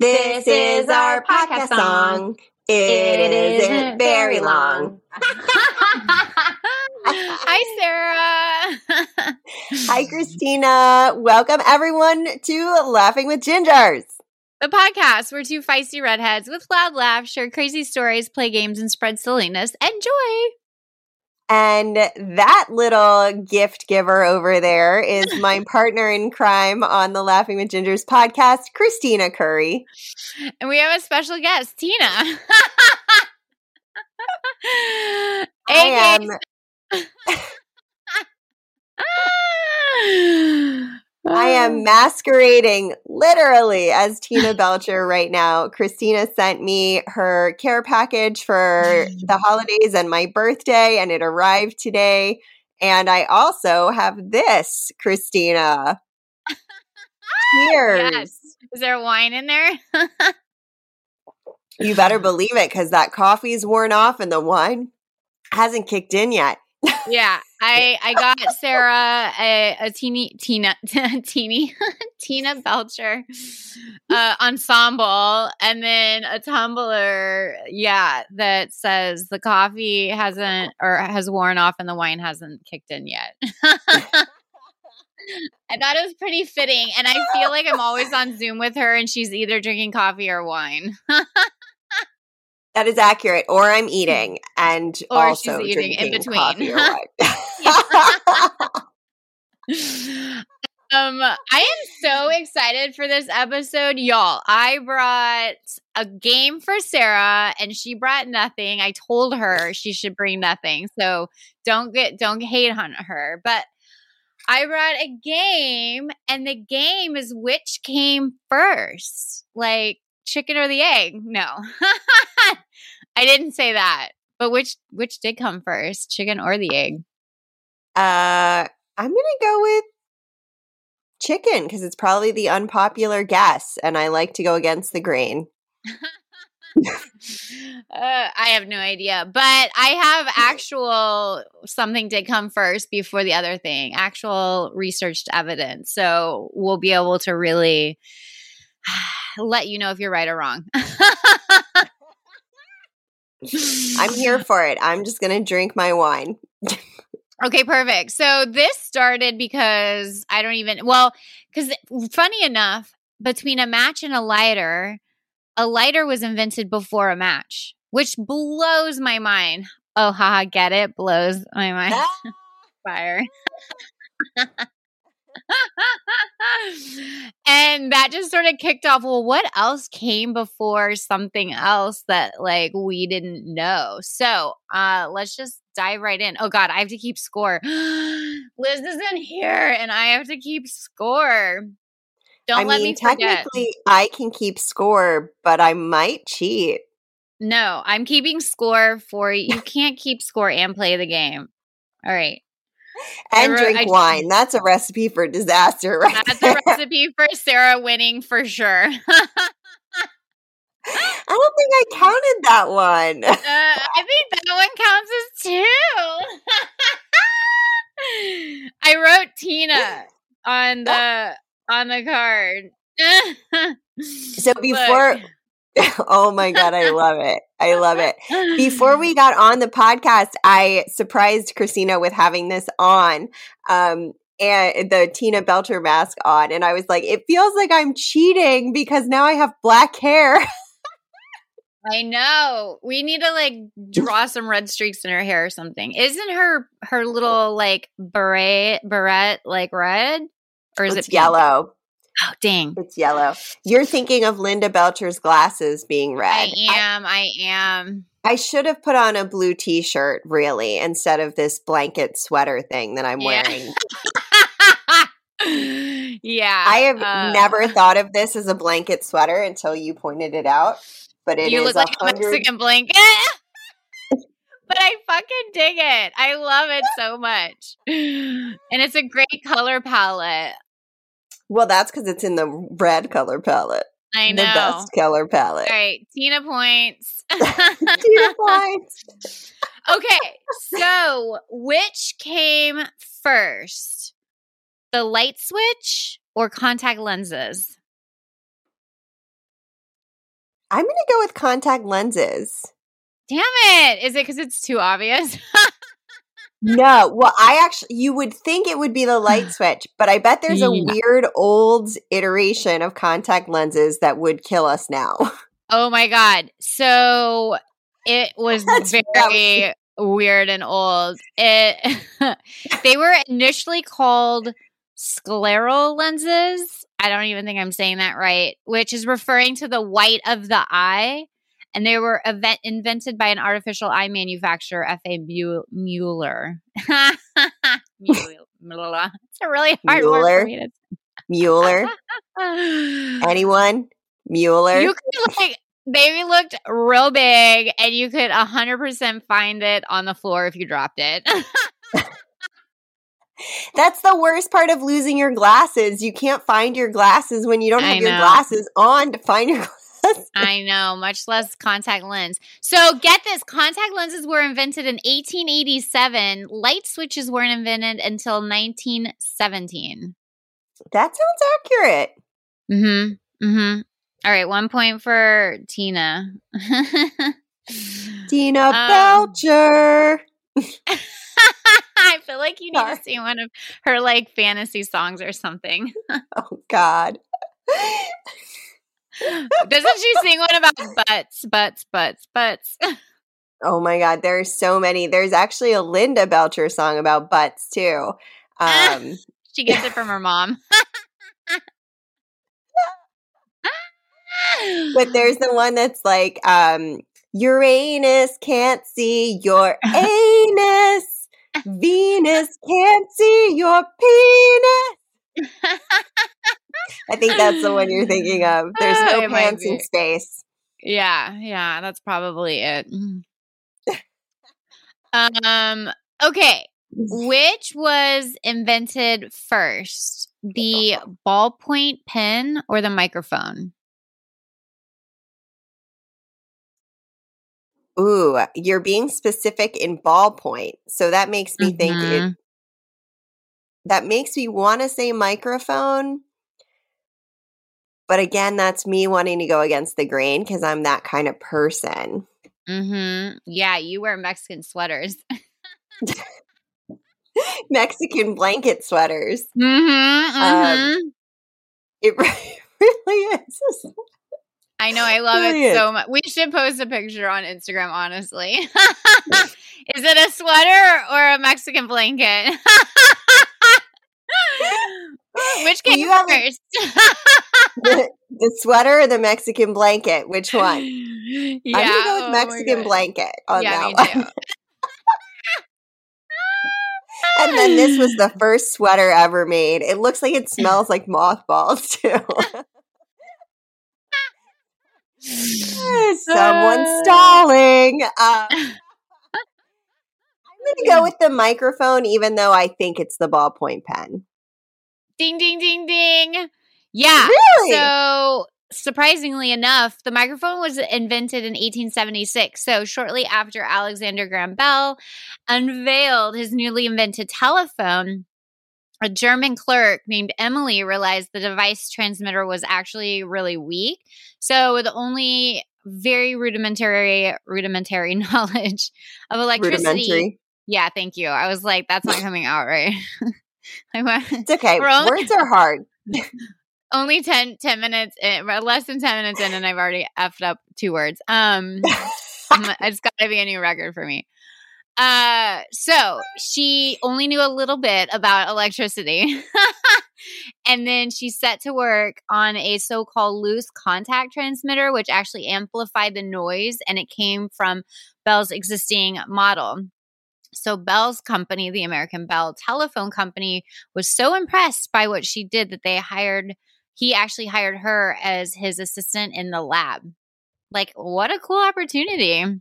This is our podcast song. It isn't very long. Hi, Sara. Hi, Kristina. Welcome, everyone, to Laughing with Gingers. The podcast where two feisty redheads with loud laughs share crazy stories, play games, and spread silliness and joy. And that little gift giver over there is my partner in crime on the Laughing with Gingers podcast, Kristina Curry. And we have a special guest, Tina. I am. I am ah. masquerading literally as Tina Belcher right now. Kristina sent me her care package for the holidays and my birthday, and it arrived today. And I also have this, Kristina. Cheers. Yes. Is there wine in there? you better believe it because that coffee's worn off and the wine hasn't kicked in yet. Yeah, I I got Sara a, a teeny Tina teeny Tina Belcher uh, ensemble, and then a tumbler. Yeah, that says the coffee hasn't or has worn off and the wine hasn't kicked in yet. I thought it was pretty fitting, and I feel like I'm always on Zoom with her, and she's either drinking coffee or wine. That is accurate. Or I'm eating and or also she's eating in between. um, I am so excited for this episode, y'all. I brought a game for Sara, and she brought nothing. I told her she should bring nothing, so don't get don't hate on her. But I brought a game, and the game is which came first, like chicken or the egg. No, I didn't say that. But which which did come first, chicken or the egg? Uh, I'm gonna go with chicken because it's probably the unpopular guess, and I like to go against the grain. uh, I have no idea, but I have actual something did come first before the other thing, actual researched evidence. So we'll be able to really let you know if you're right or wrong. I'm here for it. I'm just going to drink my wine. okay, perfect. So this started because I don't even, well, because funny enough, between a match and a lighter, a lighter was invented before a match, which blows my mind. Oh, haha, get it? Blows my mind. Ah! Fire. and that just sort of kicked off well what else came before something else that like we didn't know? So uh let's just dive right in. Oh god i have to keep score. Liz isn't here and i have to keep score. Don't I let mean, me forget. technically I can keep score, but I might cheat. no i'm keeping score for you can't keep score and play the game. All right And wrote- drink I- wine. That's a recipe for disaster, right? that's there. a recipe for sara winning for sure I don't think I counted that one. Uh, I think that one counts as two. I wrote Tina on the on the card. So before, oh my god, I love it. I love it. Before we got on the podcast, I surprised Kristina with having this on. Um, and the Tina Belcher mask on, and I was like, it feels like I'm cheating because now I have black hair. I know. We need to like draw some red streaks in her hair or something. Isn't her her little like beret beret like red? Or is it's it pink? yellow. Oh dang. It's yellow. You're thinking of Linda Belcher's glasses being red. I am, I am. I should have put on a blue t-shirt, really, instead of this blanket sweater thing that I'm Yeah. wearing. yeah. I have uh, never thought of this as a blanket sweater until you pointed it out. But it is you look like a Mexican blanket. but I fucking dig it. I love it so much. And it's a great color palette. Well, that's because it's in the red color palette. I know. The best color palette. All right, Tina points. Tina points. okay, so which came first? The light switch or contact lenses? I'm going to go with contact lenses. Damn it. Is it because it's too obvious? no. Well, I actually, you would think it would be the light switch, but I bet there's a yeah. weird old iteration of contact lenses that would kill us now. Oh my God. So it was very weird and old. It they were initially called scleral lenses. I don't even think I'm saying that right, which is referring to the white of the eye. And they were event- invented by an artificial eye manufacturer, F.A. Mueller. Mueller. It's a really hard Mueller. word for me to Mueller. Anyone? Mueller. You could like they looked real big and you could 100% find it on the floor if you dropped it. That's the worst part of losing your glasses. You can't find your glasses when you don't have your glasses on to find your glasses. I know, much less contact lens. So get this contact lenses were invented in 1887. Light switches weren't invented until 1917. That sounds accurate. Mm hmm. Mm hmm. All right, one point for Tina. Tina um, Belcher. I feel like you need Sorry. to sing one of her like fantasy songs or something. oh God. Doesn't she sing one about butts, butts, butts, butts? Oh my God, there's so many. There's actually a Linda Belcher song about butts too. Um, she gets it from her mom. but there's the one that's like, um, Uranus can't see your anus. Venus can't see your penis. I think that's the one you're thinking of. There's no it pants in space. Yeah, yeah, that's probably it. um, okay. Which was invented first? The ballpoint pen or the microphone? Ooh, you're being specific in ballpoint. So that makes me mm-hmm. think it mm-hmm. That makes me want to say microphone. But again, that's me wanting to go against the grain because I'm that kind of person. Mm-hmm. Yeah, you wear Mexican sweaters. Mexican blanket sweaters. Mm-hmm, mm-hmm. Um, it really is. I know. I love Brilliant. it so much. We should post a picture on Instagram, honestly. Is it a sweater or a Mexican blanket? Which came you first? the, the, sweater or the Mexican blanket? Which one? Yeah, I'm gonna go with oh Mexican blanket on yeah, that one. and then this was the first sweater ever made. It looks like it smells like mothballs too. Someone stalling. Uh, I'm going to go with the microphone, even though I think it's the ballpoint pen. Ding, ding, ding, ding. Yeah. Really? So, surprisingly enough, the microphone was invented in 1876. So, shortly after Alexander Graham Bell unveiled his newly invented telephone, a German clerk named Emily realized the device transmitter was actually really weak. So, with only very rudimentary rudimentary knowledge of electricity. Yeah, thank you. I was like, that's not coming out right. it's okay. Only, Words are hard. only 10, 10 minutes, in, less than 10 minutes in, and I've already effed up two words. Um, it's got to be a new record for me. Uh, so she only knew a little bit about electricity. and then she set to work on a so called loose contact transmitter, which actually amplified the noise and it came from Bell's existing model. So Bell's company, the American Bell Telephone Company, was so impressed by what she did that they hired, he actually hired her as his assistant in the lab. Like, what a cool opportunity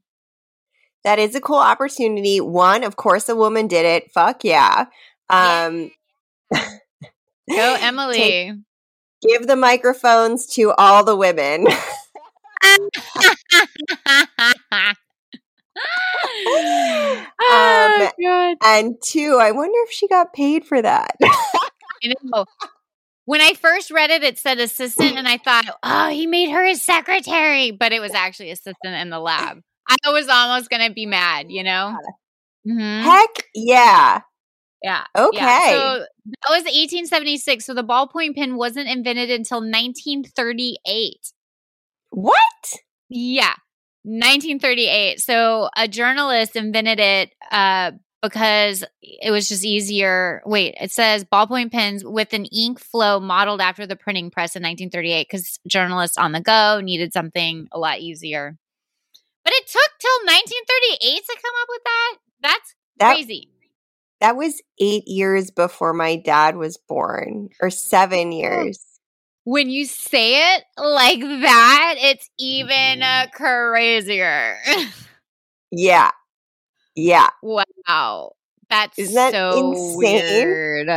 that is a cool opportunity. One, of course, a woman did it. Fuck yeah. Um, Go, Emily. Take, give the microphones to all the women. oh, um, and two, I wonder if she got paid for that. When I first read it, it said assistant, and I thought, oh, he made her his secretary, but it was actually assistant in the lab. I was almost going to be mad, you know? Mm-hmm. Heck yeah. Yeah. Okay. Yeah. So that was 1876. So the ballpoint pen wasn't invented until 1938. What? Yeah. 1938. So a journalist invented it uh, because it was just easier. Wait, it says ballpoint pens with an ink flow modeled after the printing press in 1938 because journalists on the go needed something a lot easier. But it took till 1938 to come up with that. That's that, crazy. That was eight years before my dad was born, or seven years. When you say it like that, it's even uh, crazier. yeah. Yeah. Wow. That's Isn't that so insane? weird.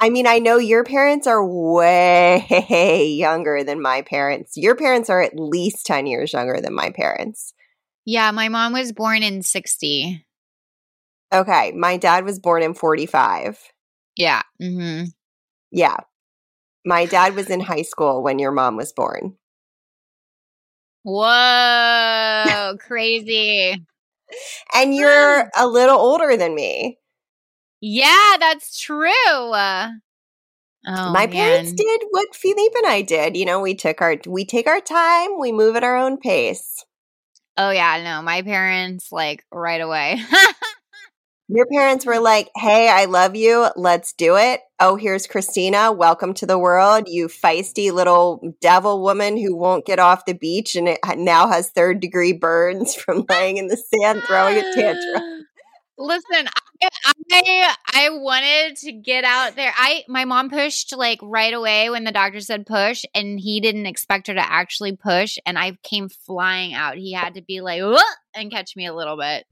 I mean, I know your parents are way younger than my parents. Your parents are at least 10 years younger than my parents. Yeah, my mom was born in 60. Okay, my dad was born in 45. Yeah. Mm-hmm. Yeah. My dad was in high school when your mom was born. Whoa, crazy. And you're hmm. a little older than me. Yeah, that's true. Oh, my parents did what Philippe and I did. You know, we took our we take our time, we move at our own pace. Oh yeah, no, my parents like right away. Your parents were like, "Hey, I love you. Let's do it." Oh, here's Kristina. Welcome to the world, you feisty little devil woman who won't get off the beach and it now has third degree burns from laying in the sand throwing a tantrum. Listen, I, I, I wanted to get out there. I my mom pushed like right away when the doctor said push, and he didn't expect her to actually push, and I came flying out. He had to be like and catch me a little bit.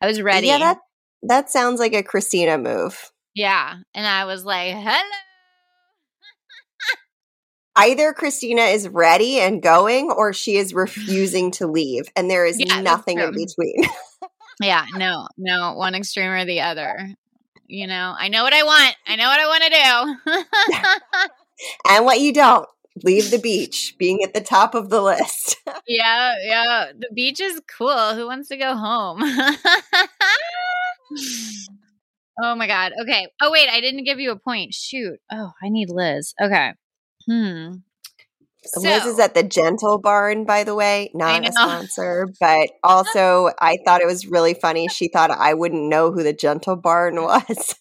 I was ready. Yeah, that that sounds like a Kristina move. Yeah. And I was like, hello. Either Kristina is ready and going or she is refusing to leave. And there is yeah, nothing in between. yeah, no, no, one extreme or the other. You know, I know what I want. I know what I want to do. and what you don't. Leave the beach, being at the top of the list. yeah, yeah. The beach is cool. Who wants to go home? Oh my god. Okay. Oh wait, I didn't give you a point. Shoot. Oh, I need Liz. Okay. Hmm. So, Liz is at the Gentle Barn, by the way, not a sponsor, but also I thought it was really funny. She thought I wouldn't know who the Gentle Barn was.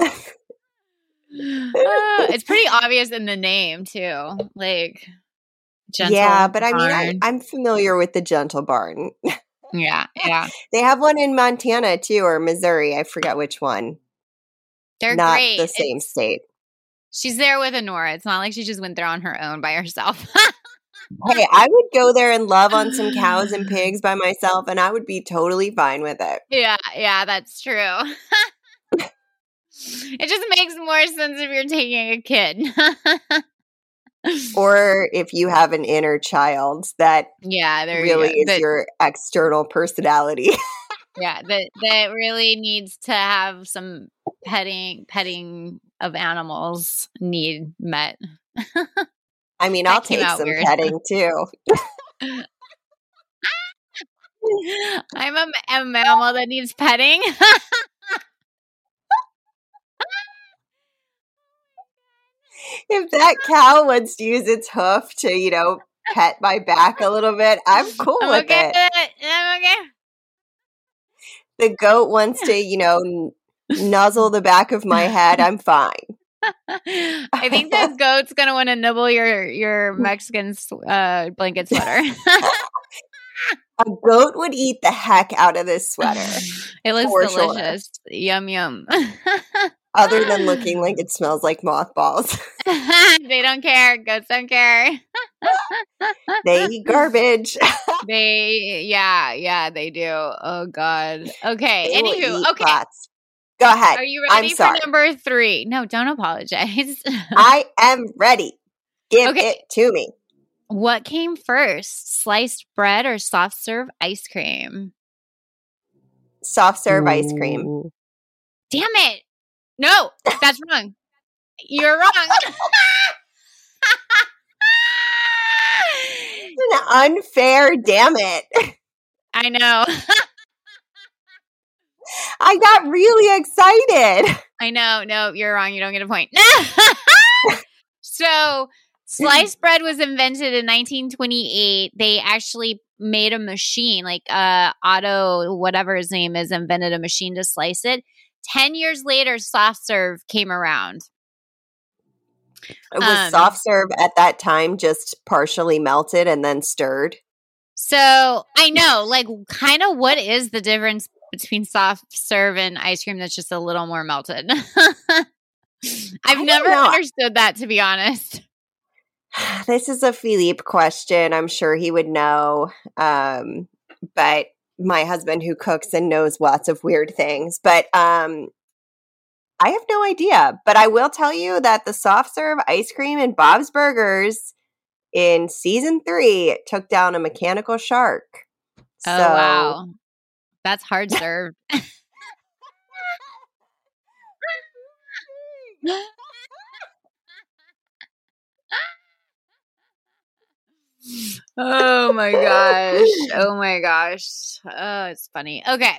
uh, it's pretty obvious in the name too. Like, Gentle yeah, but Barn. I mean, I, I'm familiar with the Gentle Barn. Yeah, yeah. they have one in Montana too, or Missouri. I forget which one. They're not great. the same it's, state. She's there with Honora. It's not like she just went there on her own by herself. hey, I would go there and love on some cows and pigs by myself, and I would be totally fine with it. Yeah, yeah, that's true. it just makes more sense if you're taking a kid or if you have an inner child that yeah there really is but, your external personality. Yeah that that really needs to have some petting petting of animals need met. I mean i'll take some weird. petting too. I'm a, a mammal that needs petting if that cow wants to use its hoof to, you know, pet my back a little bit, I'm cool I'm with okay it. I'm okay. The goat wants to, you know, nuzzle the back of my head. I'm fine. I think that goat's gonna want to nibble your your Mexican uh, blanket sweater. A goat would eat the heck out of this sweater. It looks delicious. Sure. Yum yum other than looking like it smells like mothballs. they don't care. Goats don't care. they eat garbage. they, yeah, yeah, they do. Oh God. Okay. They Anywho, okay. Pots. Go ahead. Are you ready I'm for sorry. number three? No, don't apologize. I am ready. Give okay. it to me. What came first, sliced bread or soft serve ice cream? Soft serve Ooh. ice cream. Damn it. No, that's wrong. You're wrong. An unfair, damn it. I know. I got really excited. I know. No, you're wrong. You don't get a point. so, sliced bread was invented in 1928. They actually made a machine, like uh, Otto, whatever his name is, invented a machine to slice it. 10 years later, soft serve came around. Was um, soft serve at that time just partially melted and then stirred? So I know, like, kind of what is the difference between soft serve and ice cream that's just a little more melted? I've never know. understood that, to be honest. This is a Philippe question. I'm sure he would know. Um, but my husband, who cooks and knows lots of weird things, but um, I have no idea. But I will tell you that the soft serve ice cream and Bob's Burgers in season three took down a mechanical shark. Oh, so, wow. That's hard served. oh my gosh. Oh my gosh. Oh, it's funny. Okay.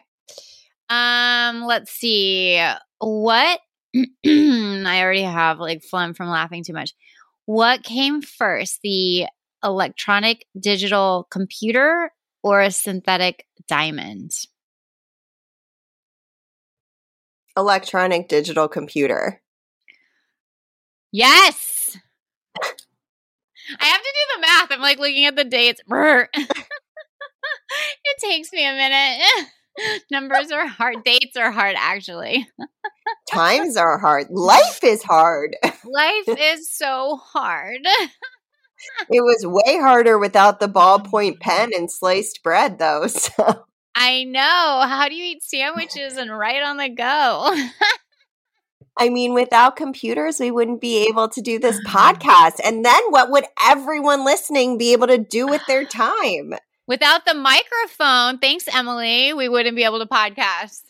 Um, let's see. What I already have like phlegm from laughing too much. What came first, the electronic digital computer or a synthetic diamond? Electronic digital computer. Yes. I have to do the math. I'm like looking at the dates. it takes me a minute. Numbers are hard. Dates are hard, actually. Times are hard. Life is hard. Life is so hard. it was way harder without the ballpoint pen and sliced bread, though. So. I know. How do you eat sandwiches and write on the go? I mean, without computers, we wouldn't be able to do this podcast. And then what would everyone listening be able to do with their time? Without the microphone, thanks, Emily, we wouldn't be able to podcast.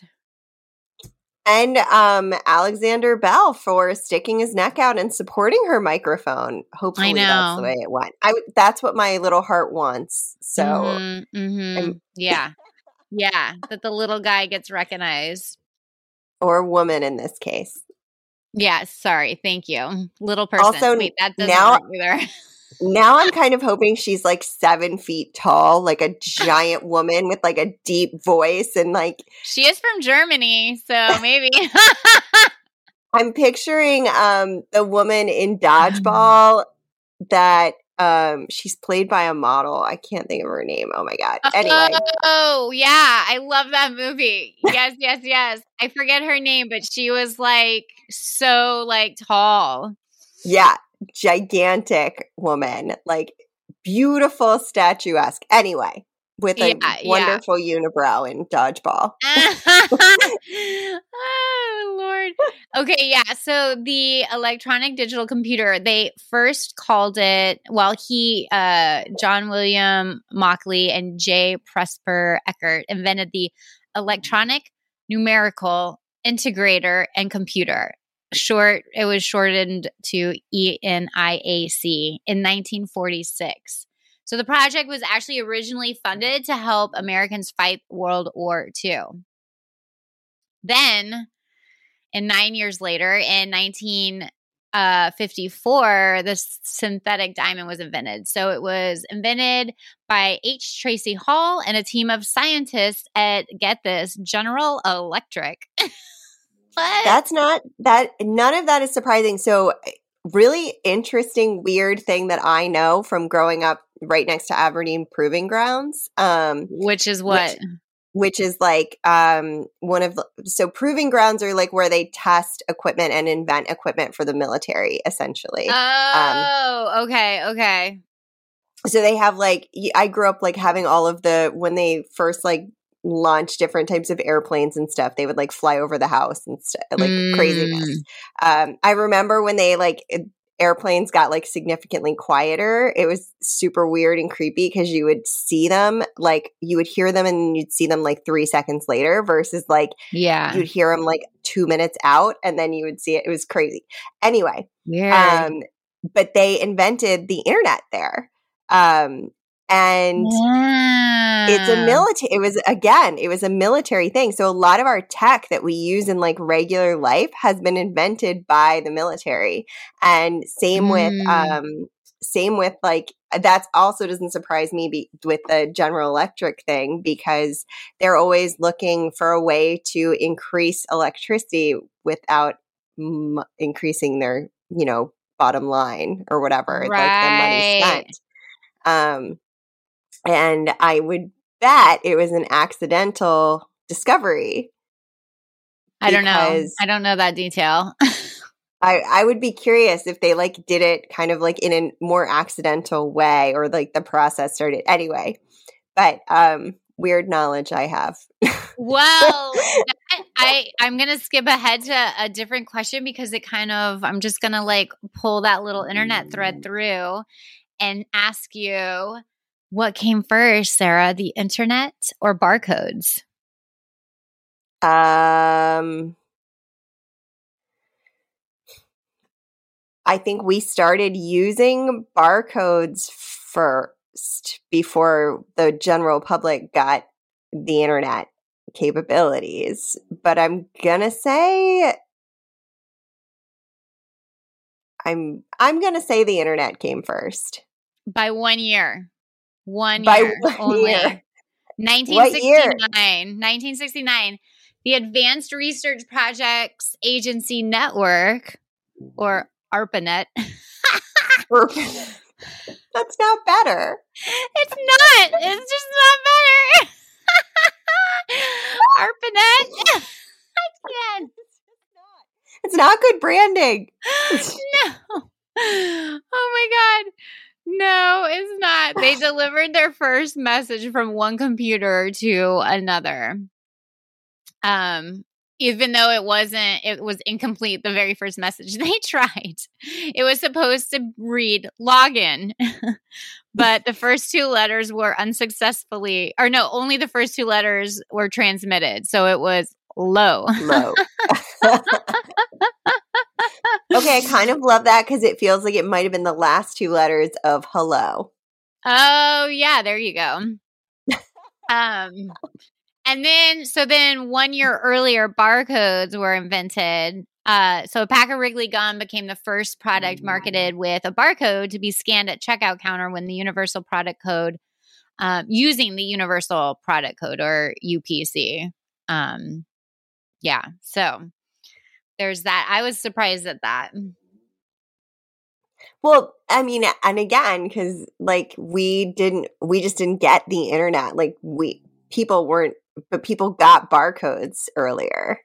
And um, Alexander Bell for sticking his neck out and supporting her microphone. Hopefully, that's the way it went. I that's what my little heart wants. So, mm-hmm, mm-hmm. yeah, yeah, that the little guy gets recognized, or woman in this case. Yes, sorry, thank you, little person. Also, Wait, that doesn't now, work either. now I'm kind of hoping she's like seven feet tall, like a giant woman with like a deep voice and like she is from Germany, so maybe. I'm picturing um the woman in dodgeball that um she's played by a model. I can't think of her name. Oh my god. Anyway. Oh, yeah, I love that movie. Yes, yes, yes. I forget her name, but she was like so like tall. Yeah, gigantic woman, like beautiful statuesque. Anyway, with a yeah, wonderful yeah. unibrow in dodgeball. oh Lord. Okay, yeah. So the electronic digital computer, they first called it well, he uh John William Mauchly and J. Presper Eckert invented the electronic numerical integrator and computer short it was shortened to ENIAC in 1946. So the project was actually originally funded to help Americans fight World War II. Then, in nine years later, in 1954, uh, the synthetic diamond was invented. So it was invented by H. Tracy Hall and a team of scientists at, get this, General Electric. What? That's not that none of that is surprising. So really interesting weird thing that I know from growing up right next to Aberdeen Proving Grounds. Um which is what which, which is like um one of the so proving grounds are like where they test equipment and invent equipment for the military essentially. Um, oh, um, okay, okay. So they have like I grew up like having all of the when they first like launch different types of airplanes and stuff. They would like fly over the house and st- like mm. craziness. Um, I remember when they like airplanes got like significantly quieter, it was super weird and creepy because you would see them like you would hear them and you'd see them like three seconds later versus like yeah you'd hear them like two minutes out and then you would see it. It was crazy. Anyway, yeah. um, but they invented the internet there. Um, and it's a military it was again it was a military thing so a lot of our tech that we use in like regular life has been invented by the military and same with Mm. um same with like that's also doesn't surprise me be, with the general electric thing because they're always looking for a way to increase electricity without m- increasing their you know bottom line or whatever like the money Right. spent um and I would bet it was an accidental discovery. I don't know. I don't know that detail. I, I would be curious if they like did it kind of like in a more accidental way or like the process started anyway. But um weird knowledge I have. well, that- I I'm gonna skip ahead to a different question because it kind of I'm just gonna like pull that little internet thread through and ask you what came first, Sara, the internet or barcodes? Um I think we started using barcodes first before the general public got the internet capabilities. But I'm gonna say I'm I'm gonna say the internet came first. By one year. One By year only. year. 1969. 1969. The Advanced Research Projects Agency Network, or ARPANET. That's not better. It's not. It's just not better. ARPANET. I can't. It's not good branding. No. Oh my God. No, it's not. They delivered their first message from one computer to another. Um, even though it wasn't, it was incomplete, the very first message they tried. It was supposed to read login, but the first two letters were unsuccessfully, or no, only the first two letters were transmitted. So it was low. Low. okay, I kind of love that because it feels like it might have been the last two letters of hello. Oh yeah, there you go. um and then so then one year earlier barcodes were invented. Uh so a pack of Wrigley gum became the first product marketed with a barcode to be scanned at checkout counter when the universal product code um, using the universal product code or UPC. Um yeah, so there's that. I was surprised at that. Well, I mean, and again, because like we didn't, we just didn't get the internet. Like we, people weren't, but people got barcodes earlier.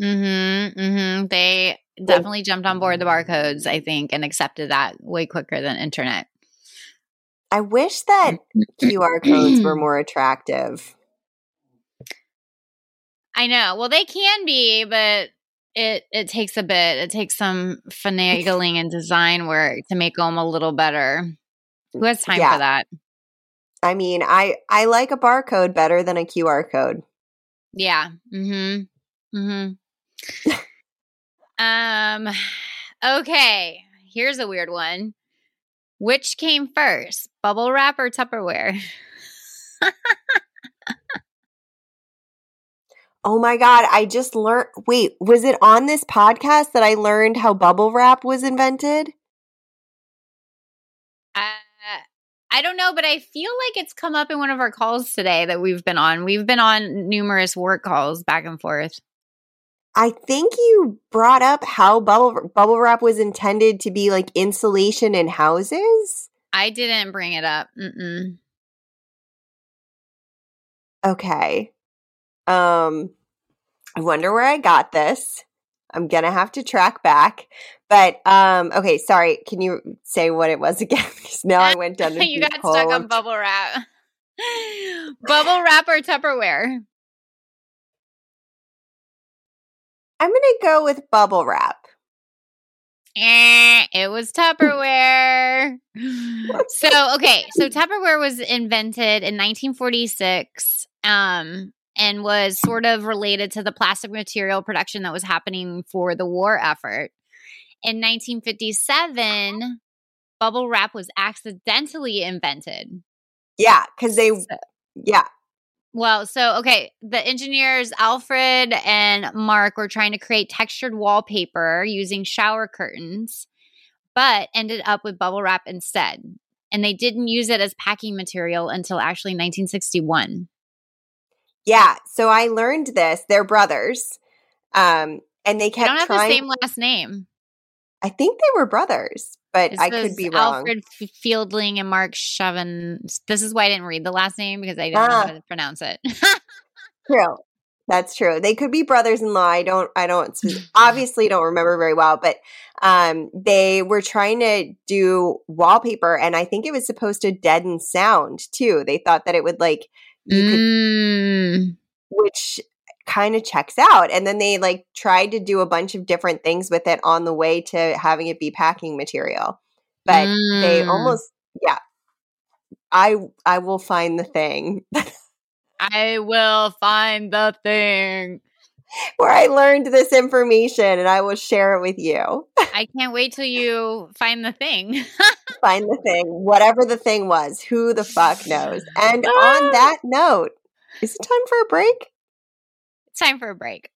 Mm-hmm. Mm-hmm. They definitely jumped on board the barcodes, I think, and accepted that way quicker than internet. I wish that QR codes were more attractive. I know. Well, they can be, but it it takes a bit. It takes some finagling and design work to make them a little better. Who has time Yeah. for that? I mean, I I like a barcode better than a QR code. Yeah. Mm-hmm. Mm-hmm. um. Okay. Here's a weird one. Which came first, bubble wrap or Tupperware? Oh my god, I just learned. Wait, was it on this podcast that I learned how bubble wrap was invented? Uh, I don't know, but I feel like it's come up in one of our calls today that we've been on. We've been on numerous work calls back and forth. I think you brought up how bubble bubble wrap was intended to be like insulation in houses. I didn't bring it up. Mm-mm. Okay. Um I wonder where I got this. I'm to have to track back. But um okay, sorry. Can you say what it was again? Because now I went down the you got hole stuck on bubble wrap. bubble wrap or Tupperware? I'm to go with bubble wrap. Eh, it was Tupperware. so, okay. So, Tupperware was invented in 1946 um, and was sort of related to the plastic material production that was happening for the war effort. In 1957, bubble wrap was accidentally invented. Yeah, because they, yeah. Well, so okay, the engineers Alfred and Mark were trying to create textured wallpaper using shower curtains, but ended up with bubble wrap instead. And they didn't use it as packing material until actually 1961. Yeah, so I learned this. They're brothers, um, and they kept. They don't have trying, the same last name. I think they were brothers, but This I could be wrong. Alfred Fielding and Mark Chevin. This is why I didn't read the last name because I didn't know Ah. how to pronounce it. True. That's true. They could be brothers-in-law. I don't I don't obviously don't remember very well, but um they were trying to do wallpaper and I think it was supposed to deaden sound too. They thought that it would like you could Mm. which kind of checks out. And then they like tried to do a bunch of different things with it on the way to having it be packing material. But they Mm. almost yeah. I I will find the thing I will find the thing. where I learned this information and I will share it with you. I can't wait till you find the thing. find the thing, whatever the thing was. Who the fuck knows? And Ah. on that note, is it time for a break? it's time for a break.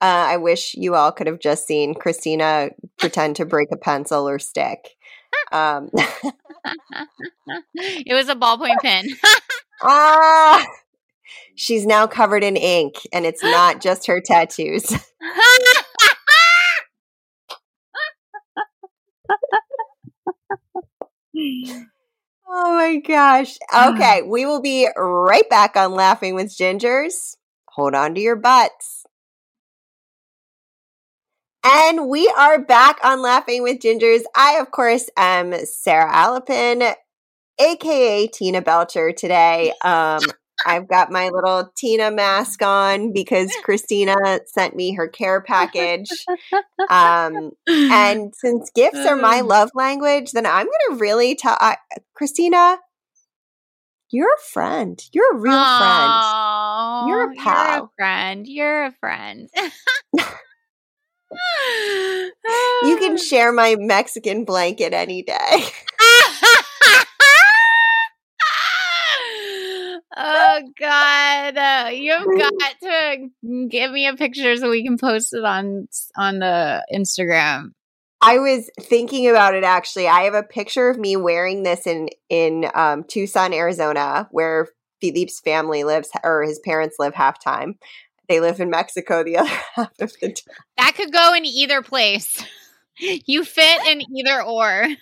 Uh, I wish you all could have just seen Kristina pretend to break a pencil or stick. Um, it was a ballpoint pen. ah, she's now covered in ink, and it's not just her tattoos. Oh my gosh. Okay, we will be right back on Laughing with Gingers. Hold on to your butts. And we are back on Laughing with Gingers. I, of course, am Sara Alapin, aka Tina Belcher today. Um, I've got my little Tina mask on because Kristina sent me her care package. Um, and since gifts are my Um. love language, then I'm going to really tell I Kristina, you're a friend. You're a real friend. You're a pal. You're a friend. You're a friend. You can share my Mexican blanket any day. Oh God! Uh, you've got to give me a picture so we can post it on on the Instagram. I was thinking about it actually. I have a picture of me wearing this in in um, Tucson, Arizona, where Philippe's family lives, or his parents live half time. They live in Mexico the other half of the time. That could go in either place. You fit in either or.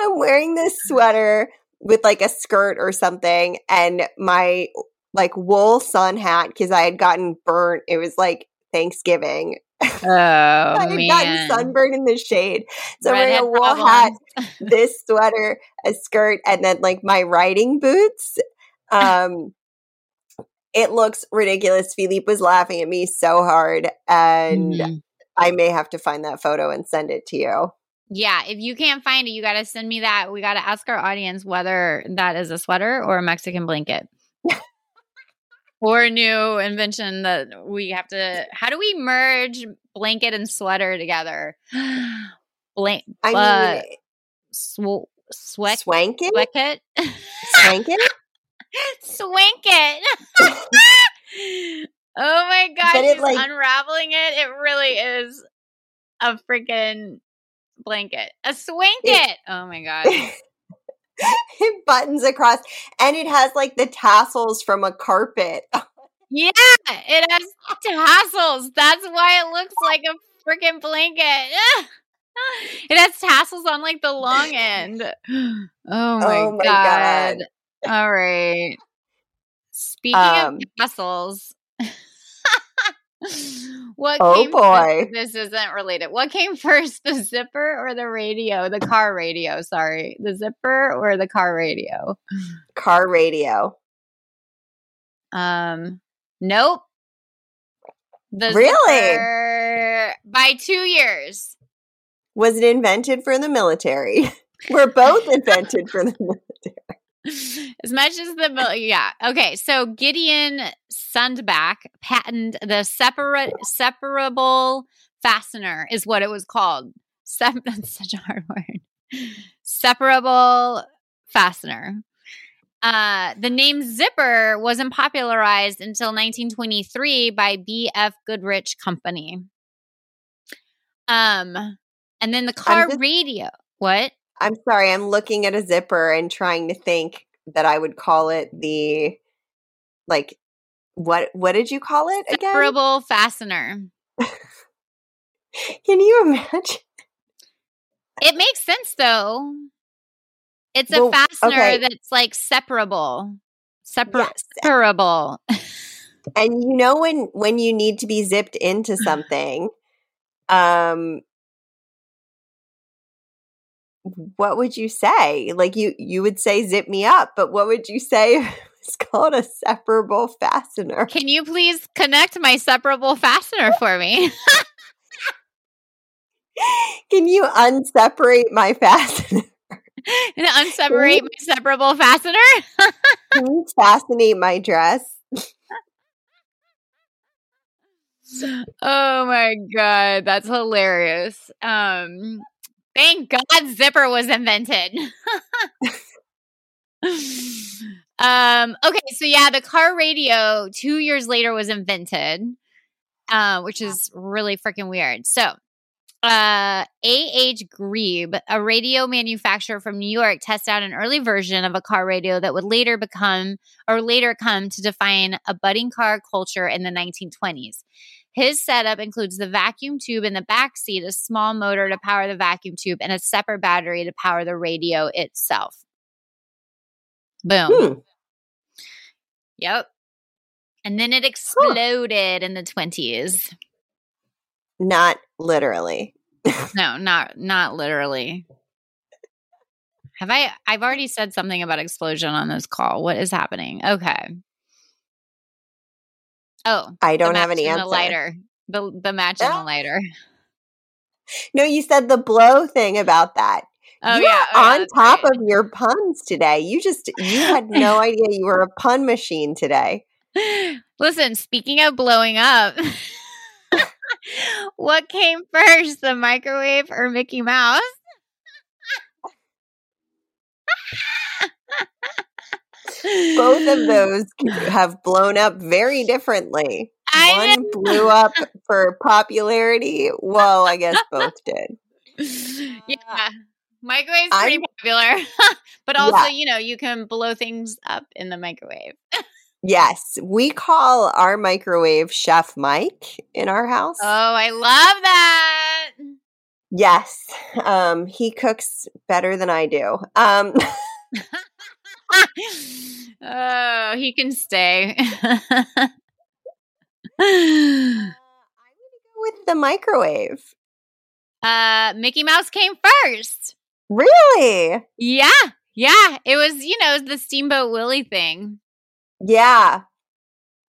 I'm wearing this sweater with like a skirt or something, and my like wool sun hat because I had gotten burnt. It was like Thanksgiving. Oh I had gotten sunburned in the shade. So I'm wearing a wool hat, this sweater, a skirt, and then like my riding boots. Um it looks ridiculous. Philippe was laughing at me so hard, and Mhm. I may have to find that photo and send it to you. Yeah, if you can't find it, you got to send me that. We got to ask our audience whether that is a sweater or a Mexican blanket. or a new invention that we have to. How do we merge blanket and sweater together? Blank, I uh, mean, sw- sweat, swanking, sweat swanking. Swink it. Swank it. oh my gosh, But it, like- unraveling it. It really is a freaking blanket. A it. Oh my god. it buttons across, and it has like the tassels from a carpet. Yeah, it has tassels. That's why it looks like a freaking blanket. it has tassels on like the long end. Oh my, Oh my god. God. All right. Speaking Um, of tassels, what Oh, came boy. First? This isn't related. What came first, the zipper or the radio? The car radio, sorry. The zipper or the car radio? Car radio. Um, nope. The Really? zipper by two years. Was it invented for the military? We're both invented for the military. As much as the yeah okay, so Gideon Sundback patented the separate separable fastener is what it was called. Sep- that's such a hard word. Separable fastener. Uh, the name zipper wasn't popularized until 1923 by B.F. Goodrich Company. Um, and then the car just, radio. What? I'm sorry, I'm looking at a zipper and trying to think that I would call it the like what what did you call it again? Separable fastener. Can you imagine? It makes sense though. It's a well, fastener okay. that's like separable. Separ- yes. Separable. and you know when when you need to be zipped into something, um what would you say? Like you you would say zip me up, but what would you say it's called a separable fastener? Can you please connect my separable fastener for me? Can you unseparate my fastener? unseparate my separable fastener? Can you fascinate my dress? oh my god, that's hilarious. Um thank God zipper was invented. um okay, so yeah, the car radio 2 years later was invented. Uh, which is really freaking weird. So, uh, A.H. Grebe, a radio manufacturer from New York, tested out an early version of a car radio that would later become or later come to define a budding car culture in the 1920s. His setup includes the vacuum tube in the back seat, a small motor to power the vacuum tube, and a separate battery to power the radio itself. Boom. Hmm. Yep. And then it exploded huh. in the 20s. Not literally. no, not not literally. Have I I've already said something about explosion on this call. What is happening? Okay. Oh, I don't have any answer. The lighter. The the match and the ah. lighter. No, you said the blow thing about that. Oh, yeah. Oh, on top right. of your puns today. You just you had no idea you were a pun machine today. Listen, speaking of blowing up, what came first, the microwave or Mickey Mouse? Both of those have blown up very differently. I One know. blew up for popularity. Well, I guess both did. Yeah. Microwave's pretty I'm, popular. but also, yeah. you know, you can blow things up in the microwave. Yes, we call our microwave Chef Mike in our house. Oh, I love that. Yes, um, he cooks better than I do. Um, oh, he can stay. uh, I'm gonna go with the microwave. Uh, Mickey Mouse came first. Really? Yeah, yeah. It was, you know, the Steamboat Willie thing. Yeah.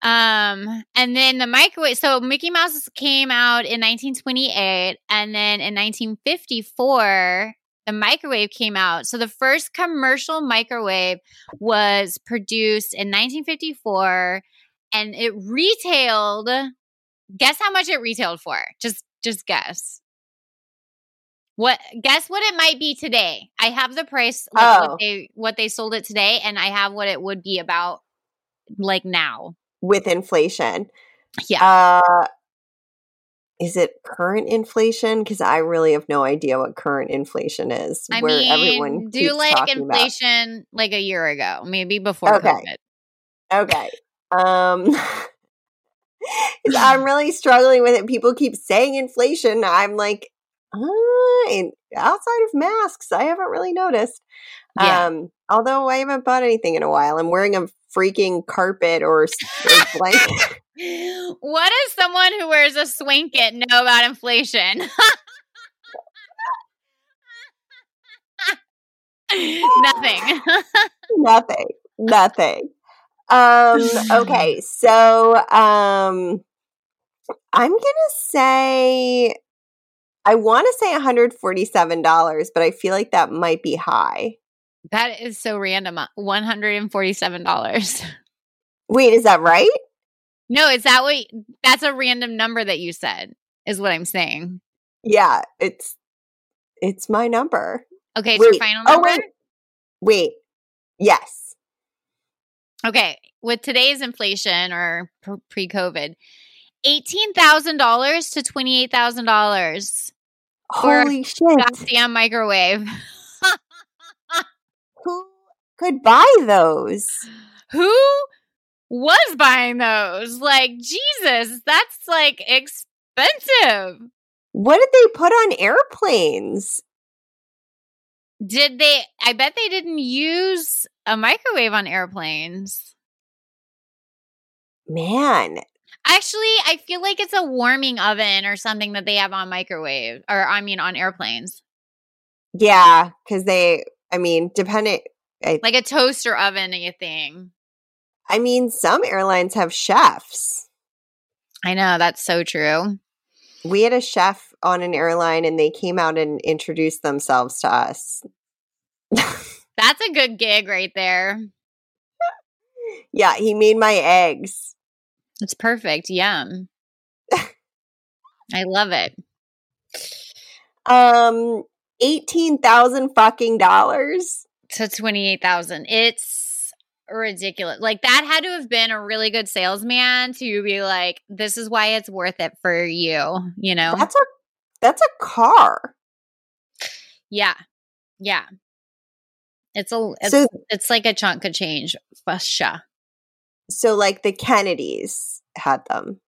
Um, and then the microwave. So Mickey Mouse came out in 1928, and then in 1954, the microwave came out. So the first commercial microwave was produced in 1954, and it retailed. Guess how much it retailed for? Just, just guess. What guess what it might be today? I have the price like oh. what they what they sold it today and I have what it would be about like now with inflation. Yeah. Uh, is it current inflation? Because I really have no idea what current inflation is. I where mean, everyone do like inflation about. like a year ago, maybe before okay. COVID. Okay. Um, I'm really struggling with it. People keep saying inflation. I'm like, uh, outside of masks, I haven't really noticed. Yeah. Um, although I haven't bought anything in a while. I'm wearing a freaking carpet or, or blanket. What does someone who wears a swanket know about inflation? Nothing. Nothing. Nothing. Um, okay, so um I'm going to say I want to say $147, but I feel like that might be high. That is so random. $147. Wait, is that right? No, is that what that's a random number that you said, is what I'm saying. Yeah, it's it's my number. Okay, it's wait, your final oh, number. Oh, wait. wait. Yes. Okay, with today's inflation or pre-COVID, eighteen thousand dollars to twenty-eight thousand dollars. Holy shit! Goddamn microwave. Who could buy those? Who was buying those? Like Jesus, that's like expensive. What did they put on airplanes? Did they? I bet they didn't use a microwave on airplanes. Man. Actually, I feel like it's a warming oven or something that they have on microwave, or I mean, on airplanes. Yeah, because they, I mean, depending. I, like a toaster oven, thing. I mean, some airlines have chefs. I know, that's so true. We had a chef on an airline and they came out and introduced themselves to us. That's a good gig right there. Yeah, he made my eggs. It's perfect. Yum. I love it. Um, eighteen thousand fucking dollars to twenty eight thousand. It's ridiculous. Like that had to have been a really good salesman to be like, "This is why it's worth it for you." You know, that's a that's a car. Yeah, yeah. It's a it's, so, it's like a chunk of change. Fasha. So like the Kennedys had them.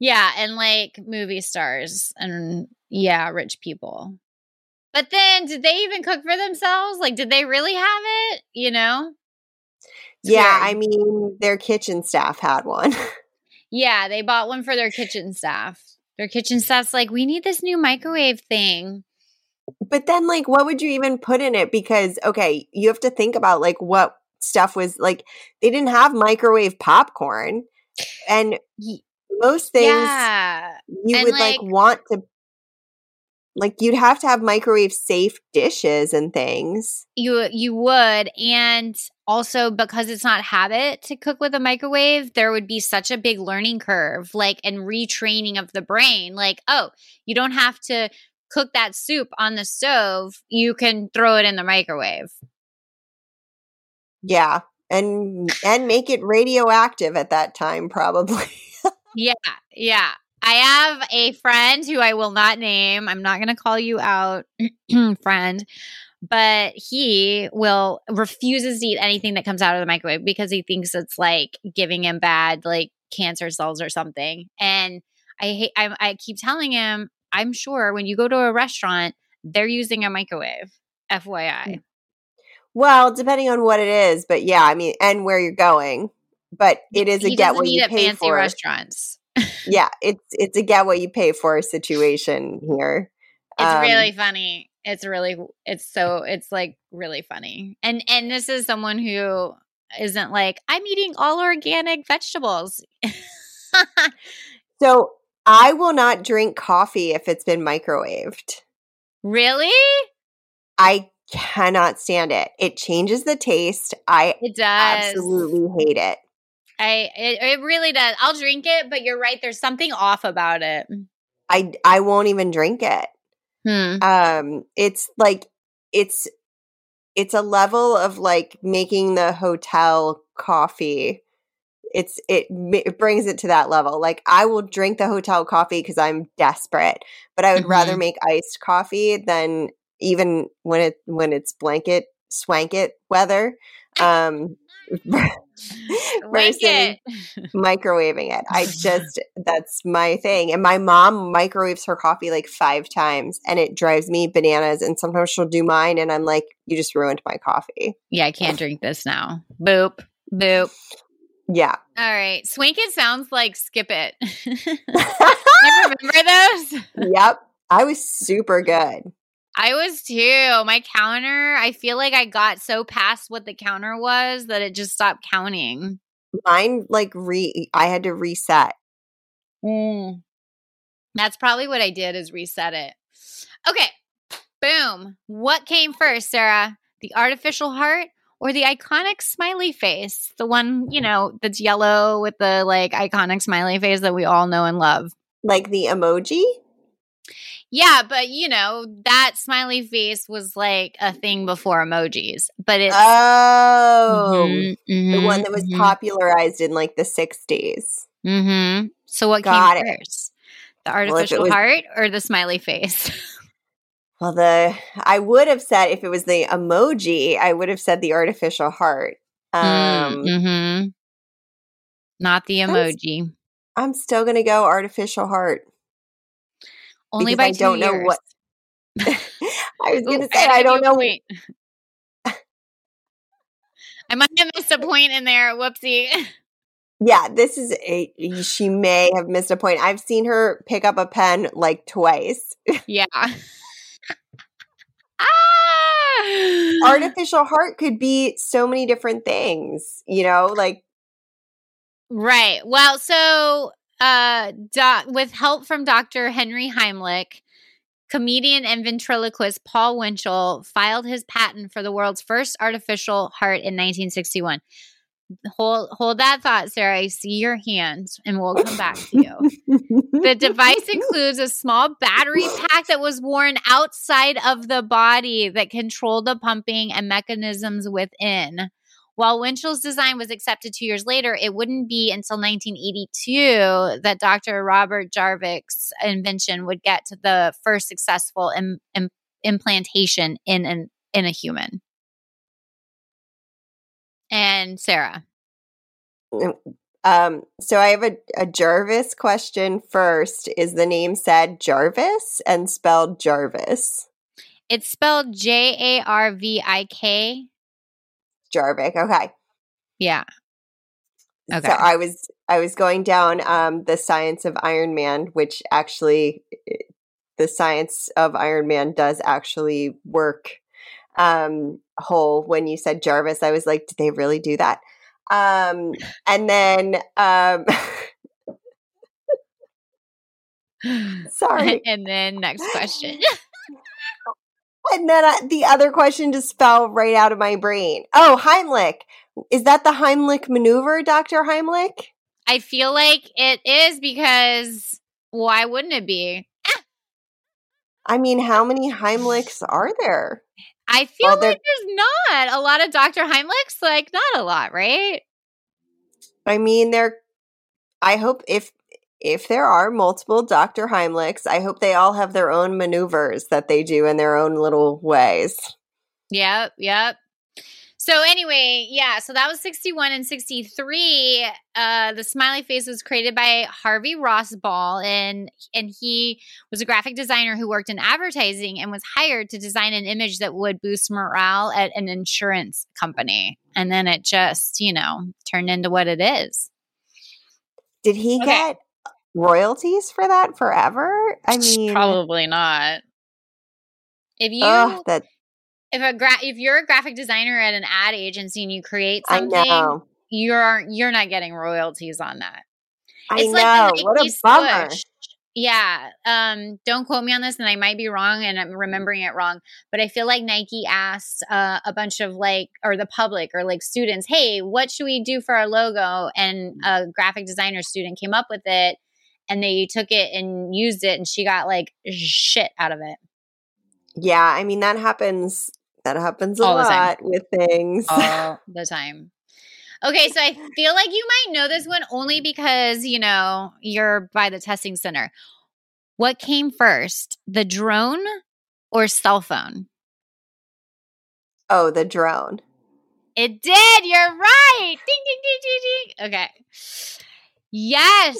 Yeah, and like movie stars and yeah, rich people. But then did they even cook for themselves? Like did they really have it? You know? Yeah. I mean their kitchen staff had one. yeah, they bought one for their kitchen staff. Their kitchen staff's like, "We need this new microwave thing." But then, like, what would you even put in it? Because, okay, you have to think about like what stuff was like. They didn't have microwave popcorn, and most things yeah. you and would like, like want to like you'd have to have microwave safe dishes and things you you would and also because it's not habit to cook with a microwave there would be such a big learning curve like and retraining of the brain like oh you don't have to cook that soup on the stove, you can throw it in the microwave. Yeah. And and make it radioactive at that time probably. yeah. Yeah. I have a friend who I will not name. I'm not going to call you out, friend, but he will refuses to eat anything that comes out of the microwave because he thinks it's like giving him bad like cancer cells or something. And I hate I, I keep telling him I'm sure when you go to a restaurant, they're using a microwave. FYI. Mm. Well, depending on what it is, but yeah, I mean, and where you're going, but it is a he get what you pay fancy for. Restaurants. Yeah, it's it's a get what you pay for situation here. It's um, really funny. It's really it's so it's like really funny. And and this is someone who isn't like I'm eating all organic vegetables. so I will not drink coffee if it's been microwaved. Really? I cannot stand it. It changes the taste. I it does. absolutely hate it. I it, it really does. I'll drink it, but you're right. There's something off about it. I I won't even drink it. Hmm. Um, it's like it's it's a level of like making the hotel coffee it's it, it brings it to that level. Like I will drink the hotel coffee because I'm desperate, but I would mm-hmm. rather make iced coffee than even when it when it's blanket swanket weather. Um, versus microwaving it. I just that's my thing. And my mom microwaves her coffee like five times and it drives me bananas. And sometimes she'll do mine and I'm like, you just ruined my coffee. Yeah, I can't drink this now. Boop. Boop. Yeah. All right. Swink it sounds like skip it. you remember those? Yep. I was super good. I was too. My counter, I feel like I got so past what the counter was that it just stopped counting. Mine like re I had to reset. Mm. That's probably what I did is reset it. Okay. Boom. What came first, Sara? The artificial heart or the iconic smiley face? The one, you know, that's yellow with the like iconic smiley face that we all know and love. Like the emoji? Yeah, but you know, that smiley face was like a thing before emojis. But it's Oh. Mm-hmm, mm-hmm, the one that was mm-hmm. popularized in like the 60s. Mhm. So what Got came it. first? The artificial well, was, heart or the smiley face? well, the I would have said if it was the emoji, I would have said the artificial heart. Mm, um, mm-hmm. Not the emoji. I'm, I'm still going to go artificial heart. Only by I don't years. know what. I was going to say I don't know. Point. I might have missed a point in there. Whoopsie. Yeah, this is a she may have missed a point. I've seen her pick up a pen like twice. Yeah. ah! Artificial heart could be so many different things, you know, like Right. Well, so uh doc, with help from Dr. Henry Heimlich, comedian and ventriloquist Paul Winchell filed his patent for the world's first artificial heart in 1961 hold hold that thought sara. I see your hands and we'll come back to you. The device includes a small battery pack that was worn outside of the body that controlled the pumping and mechanisms within while winchell's design was accepted two years later it wouldn't be until 1982 that dr robert jarvik's invention would get to the first successful Im- Im- implantation in an in a human and Sara. Um, so I have a, a Jarvis question first. Is the name said Jarvis and spelled Jarvis? It's spelled J A R V I K. Jarvik. Okay. Yeah. Okay. So I was I was going down um, the science of Iron Man, which actually the science of Iron Man does actually work um, hole when you said Jarvis. I was like, did they really do that? Um, and then, um, sorry. And then next question. and then I, the other question just fell right out of my brain. Oh, Heimlich. Is that the Heimlich maneuver, Dr. Heimlich? I feel like it is because why wouldn't it be? I mean, how many Heimlichs are there? I feel well, like there's not a lot of Dr. Heimlichs, like not a lot, right? I mean, there I hope if if there are multiple Dr. Heimlichs, I hope they all have their own maneuvers that they do in their own little ways. Yep, yep. So anyway, yeah, so that was 61 and 63. Uh, the smiley face was created by Harvey Ross Ball and and he was a graphic designer who worked in advertising and was hired to design an image that would boost morale at an insurance company. And then it just, you know, turned into what it is. Did he okay. get royalties for that forever? I mean, probably not. If you ugh, that if a gra- if you're a graphic designer at an ad agency and you create something, you're you're not getting royalties on that. I it's know. Like what a bummer. Yeah. Um, don't quote me on this, and I might be wrong, and I'm remembering it wrong. But I feel like Nike asked uh, a bunch of like, or the public, or like students, "Hey, what should we do for our logo?" And a graphic designer student came up with it, and they took it and used it, and she got like shit out of it. Yeah, I mean that happens that happens a All lot with things. All the time. Okay, so I feel like you might know this one only because, you know, you're by the testing center. What came first, the drone or cell phone? Oh, the drone. It did. You're right. Ding, ding, ding, ding, ding. Okay. Yes.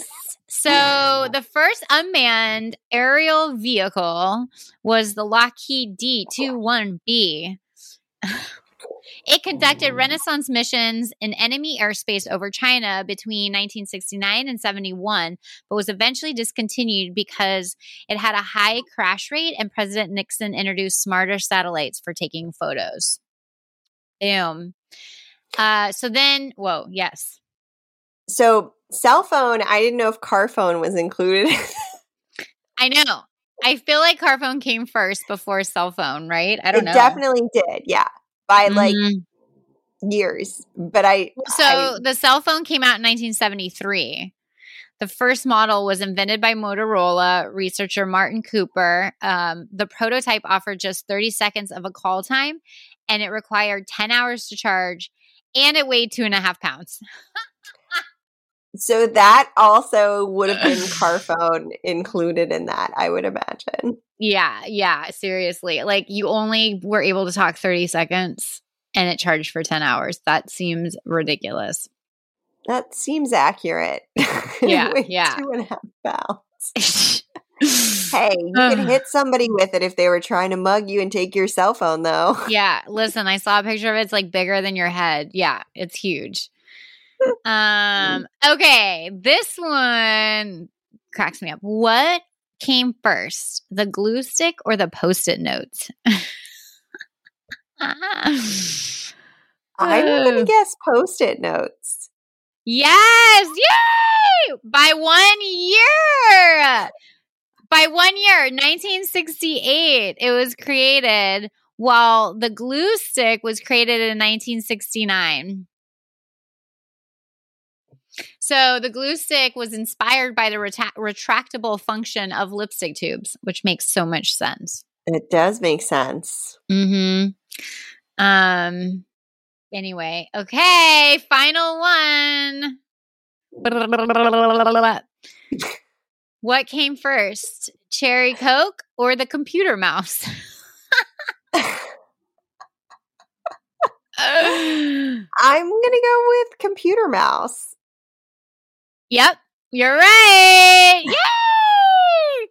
So the first unmanned aerial vehicle was the Lockheed D-21B. It conducted reconnaissance missions in enemy airspace over China between 1969 and 71, but was eventually discontinued because it had a high crash rate and President Nixon introduced smarter satellites for taking photos. Boom. Uh, so then, whoa, yes. So cell phone, I didn't know if car phone was included. I know. I feel like car phone came first before cell phone, right? I don't it know. definitely did. Yeah. By like Mhm. years. But I So I- the cell phone came out in 1973. The first model was invented by Motorola researcher Martin Cooper. Um, the prototype offered just 30 seconds of a call time, and it required 10 hours to charge, and it weighed two and a half pounds. so that also would have been car phone included in that, I would imagine. Yeah, yeah, seriously. Like you only were able to talk 30 seconds, and it charged for 10 hours. That seems ridiculous. That seems accurate. Yeah, yeah. Two and a half pounds. Hey, you could hit somebody with it if they were trying to mug you and take your cell phone, though. Yeah, listen, I saw a picture of it. It's like bigger than your head. Yeah, it's huge. Um, okay, this one cracks me up. What came first, the glue stick or the post-it notes? I'm to guess post it notes. yes, yay! By one year. By one year, 1968, it was created, while the glue stick was created in 1969. So the glue stick was inspired by the reta- retractable function of lipstick tubes, which makes so much sense. It does make sense. Mm-hmm. Um. Anyway, okay. Final one. What came first, cherry coke or the computer mouse? I'm going to go with computer mouse. Yep, you're right. Yay!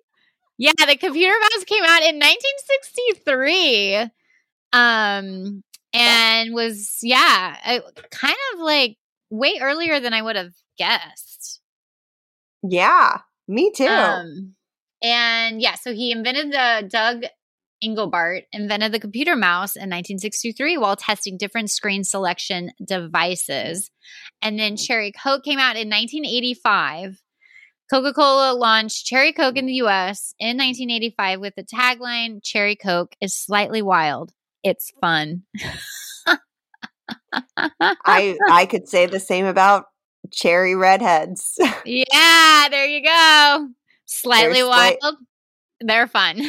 Yeah, the computer mouse came out in 1963. Um and was yeah, kind of like way earlier than I would have guessed. Yeah, me too. Um and yeah, so he invented the Doug Engelbart invented the computer mouse in 1963 while testing different screen selection devices. And then mm-hmm. Cherry Coke came out in 1985. Coca Cola launched Cherry Coke in the US in 1985 with the tagline Cherry Coke is slightly wild. It's fun. I I could say the same about cherry redheads. yeah, there you go. Slightly They're wild. They're fun.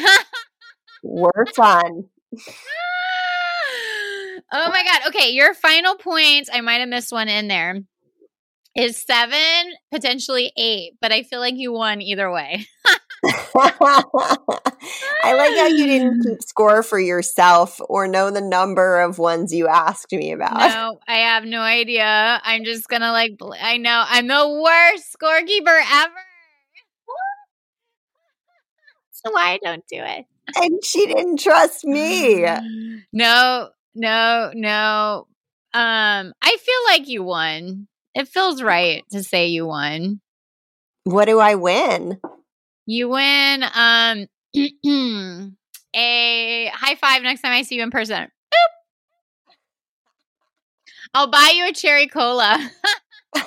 We're fun. Oh my god. Okay, your final points, I might have missed one in there. Is seven, potentially eight, but I feel like you won either way. I like how you didn't keep score for yourself or know the number of ones you asked me about. No, I have no idea. I'm just gonna like, bl- I know I'm the worst scorekeeper ever. so why I don't do it. And she didn't trust me. Mm, no, no, no. Um, I feel like you won. It feels right to say you won. What do I win? You win um a high five next time I see you in person. Boop. I'll buy you a cherry cola.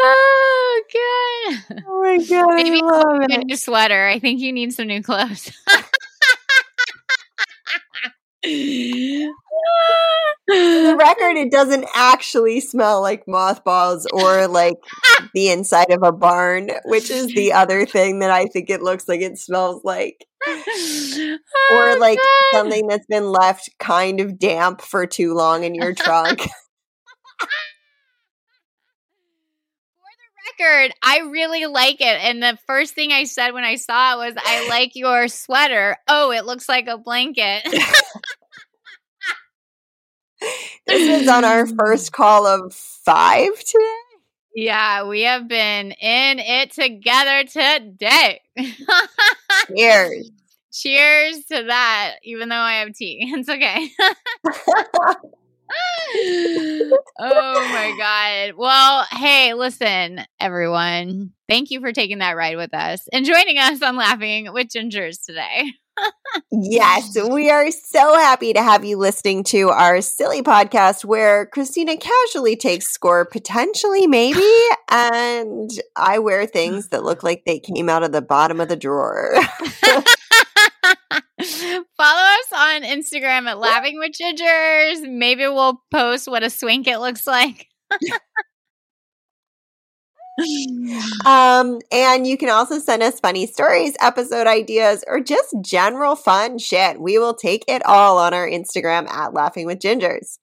oh god. Oh my god, Maybe I love you a new sweater. I think you need some new clothes. For the record, it doesn't actually smell like mothballs or like the inside of a barn, which is the other thing that I think it looks like it smells like. Oh, Or like something that's been left kind of damp for too long in your trunk. For the record, I really like it. And the first thing I said when I saw it was, I like your sweater. Oh, it looks like a blanket. this is on our first call of five today. yeah, we have been in it together today. Cheers. Cheers to that, even though I have tea. It's okay. Oh my God. Well, hey, listen, everyone. Thank you for taking that ride with us and joining us on Laughing with Gingers today. yes, we are so happy to have you listening to our silly podcast where Kristina casually takes score, potentially, maybe, and I wear things that look like they came out of the bottom of the drawer. Follow us on Instagram at Laughing with Gingers. Maybe we'll post what a swink it looks like. um, and you can also send us funny stories, episode ideas, or just general fun shit. We will take it all on our Instagram at Laughing with Gingers.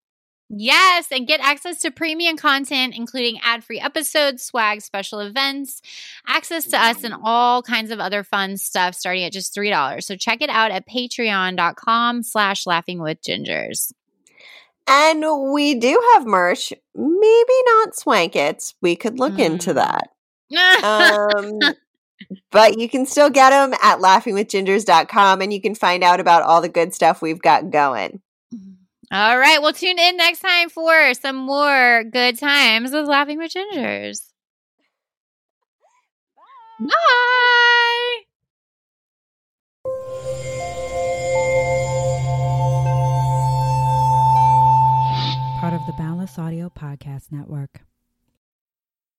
Yes, and get access to premium content, including ad free episodes, swag, special events, access to us, and all kinds of other fun stuff starting at just $3. So check it out at patreon.com slash laughing with gingers. And we do have merch, maybe not swankets. We could look mm. into that. um, but you can still get them at laughingwithgingers.com and you can find out about all the good stuff we've got going. All right. Well, tune in next time for some more good times with Laughing with Gingers. Bye. Bye. Part of the Boundless Audio Podcast Network.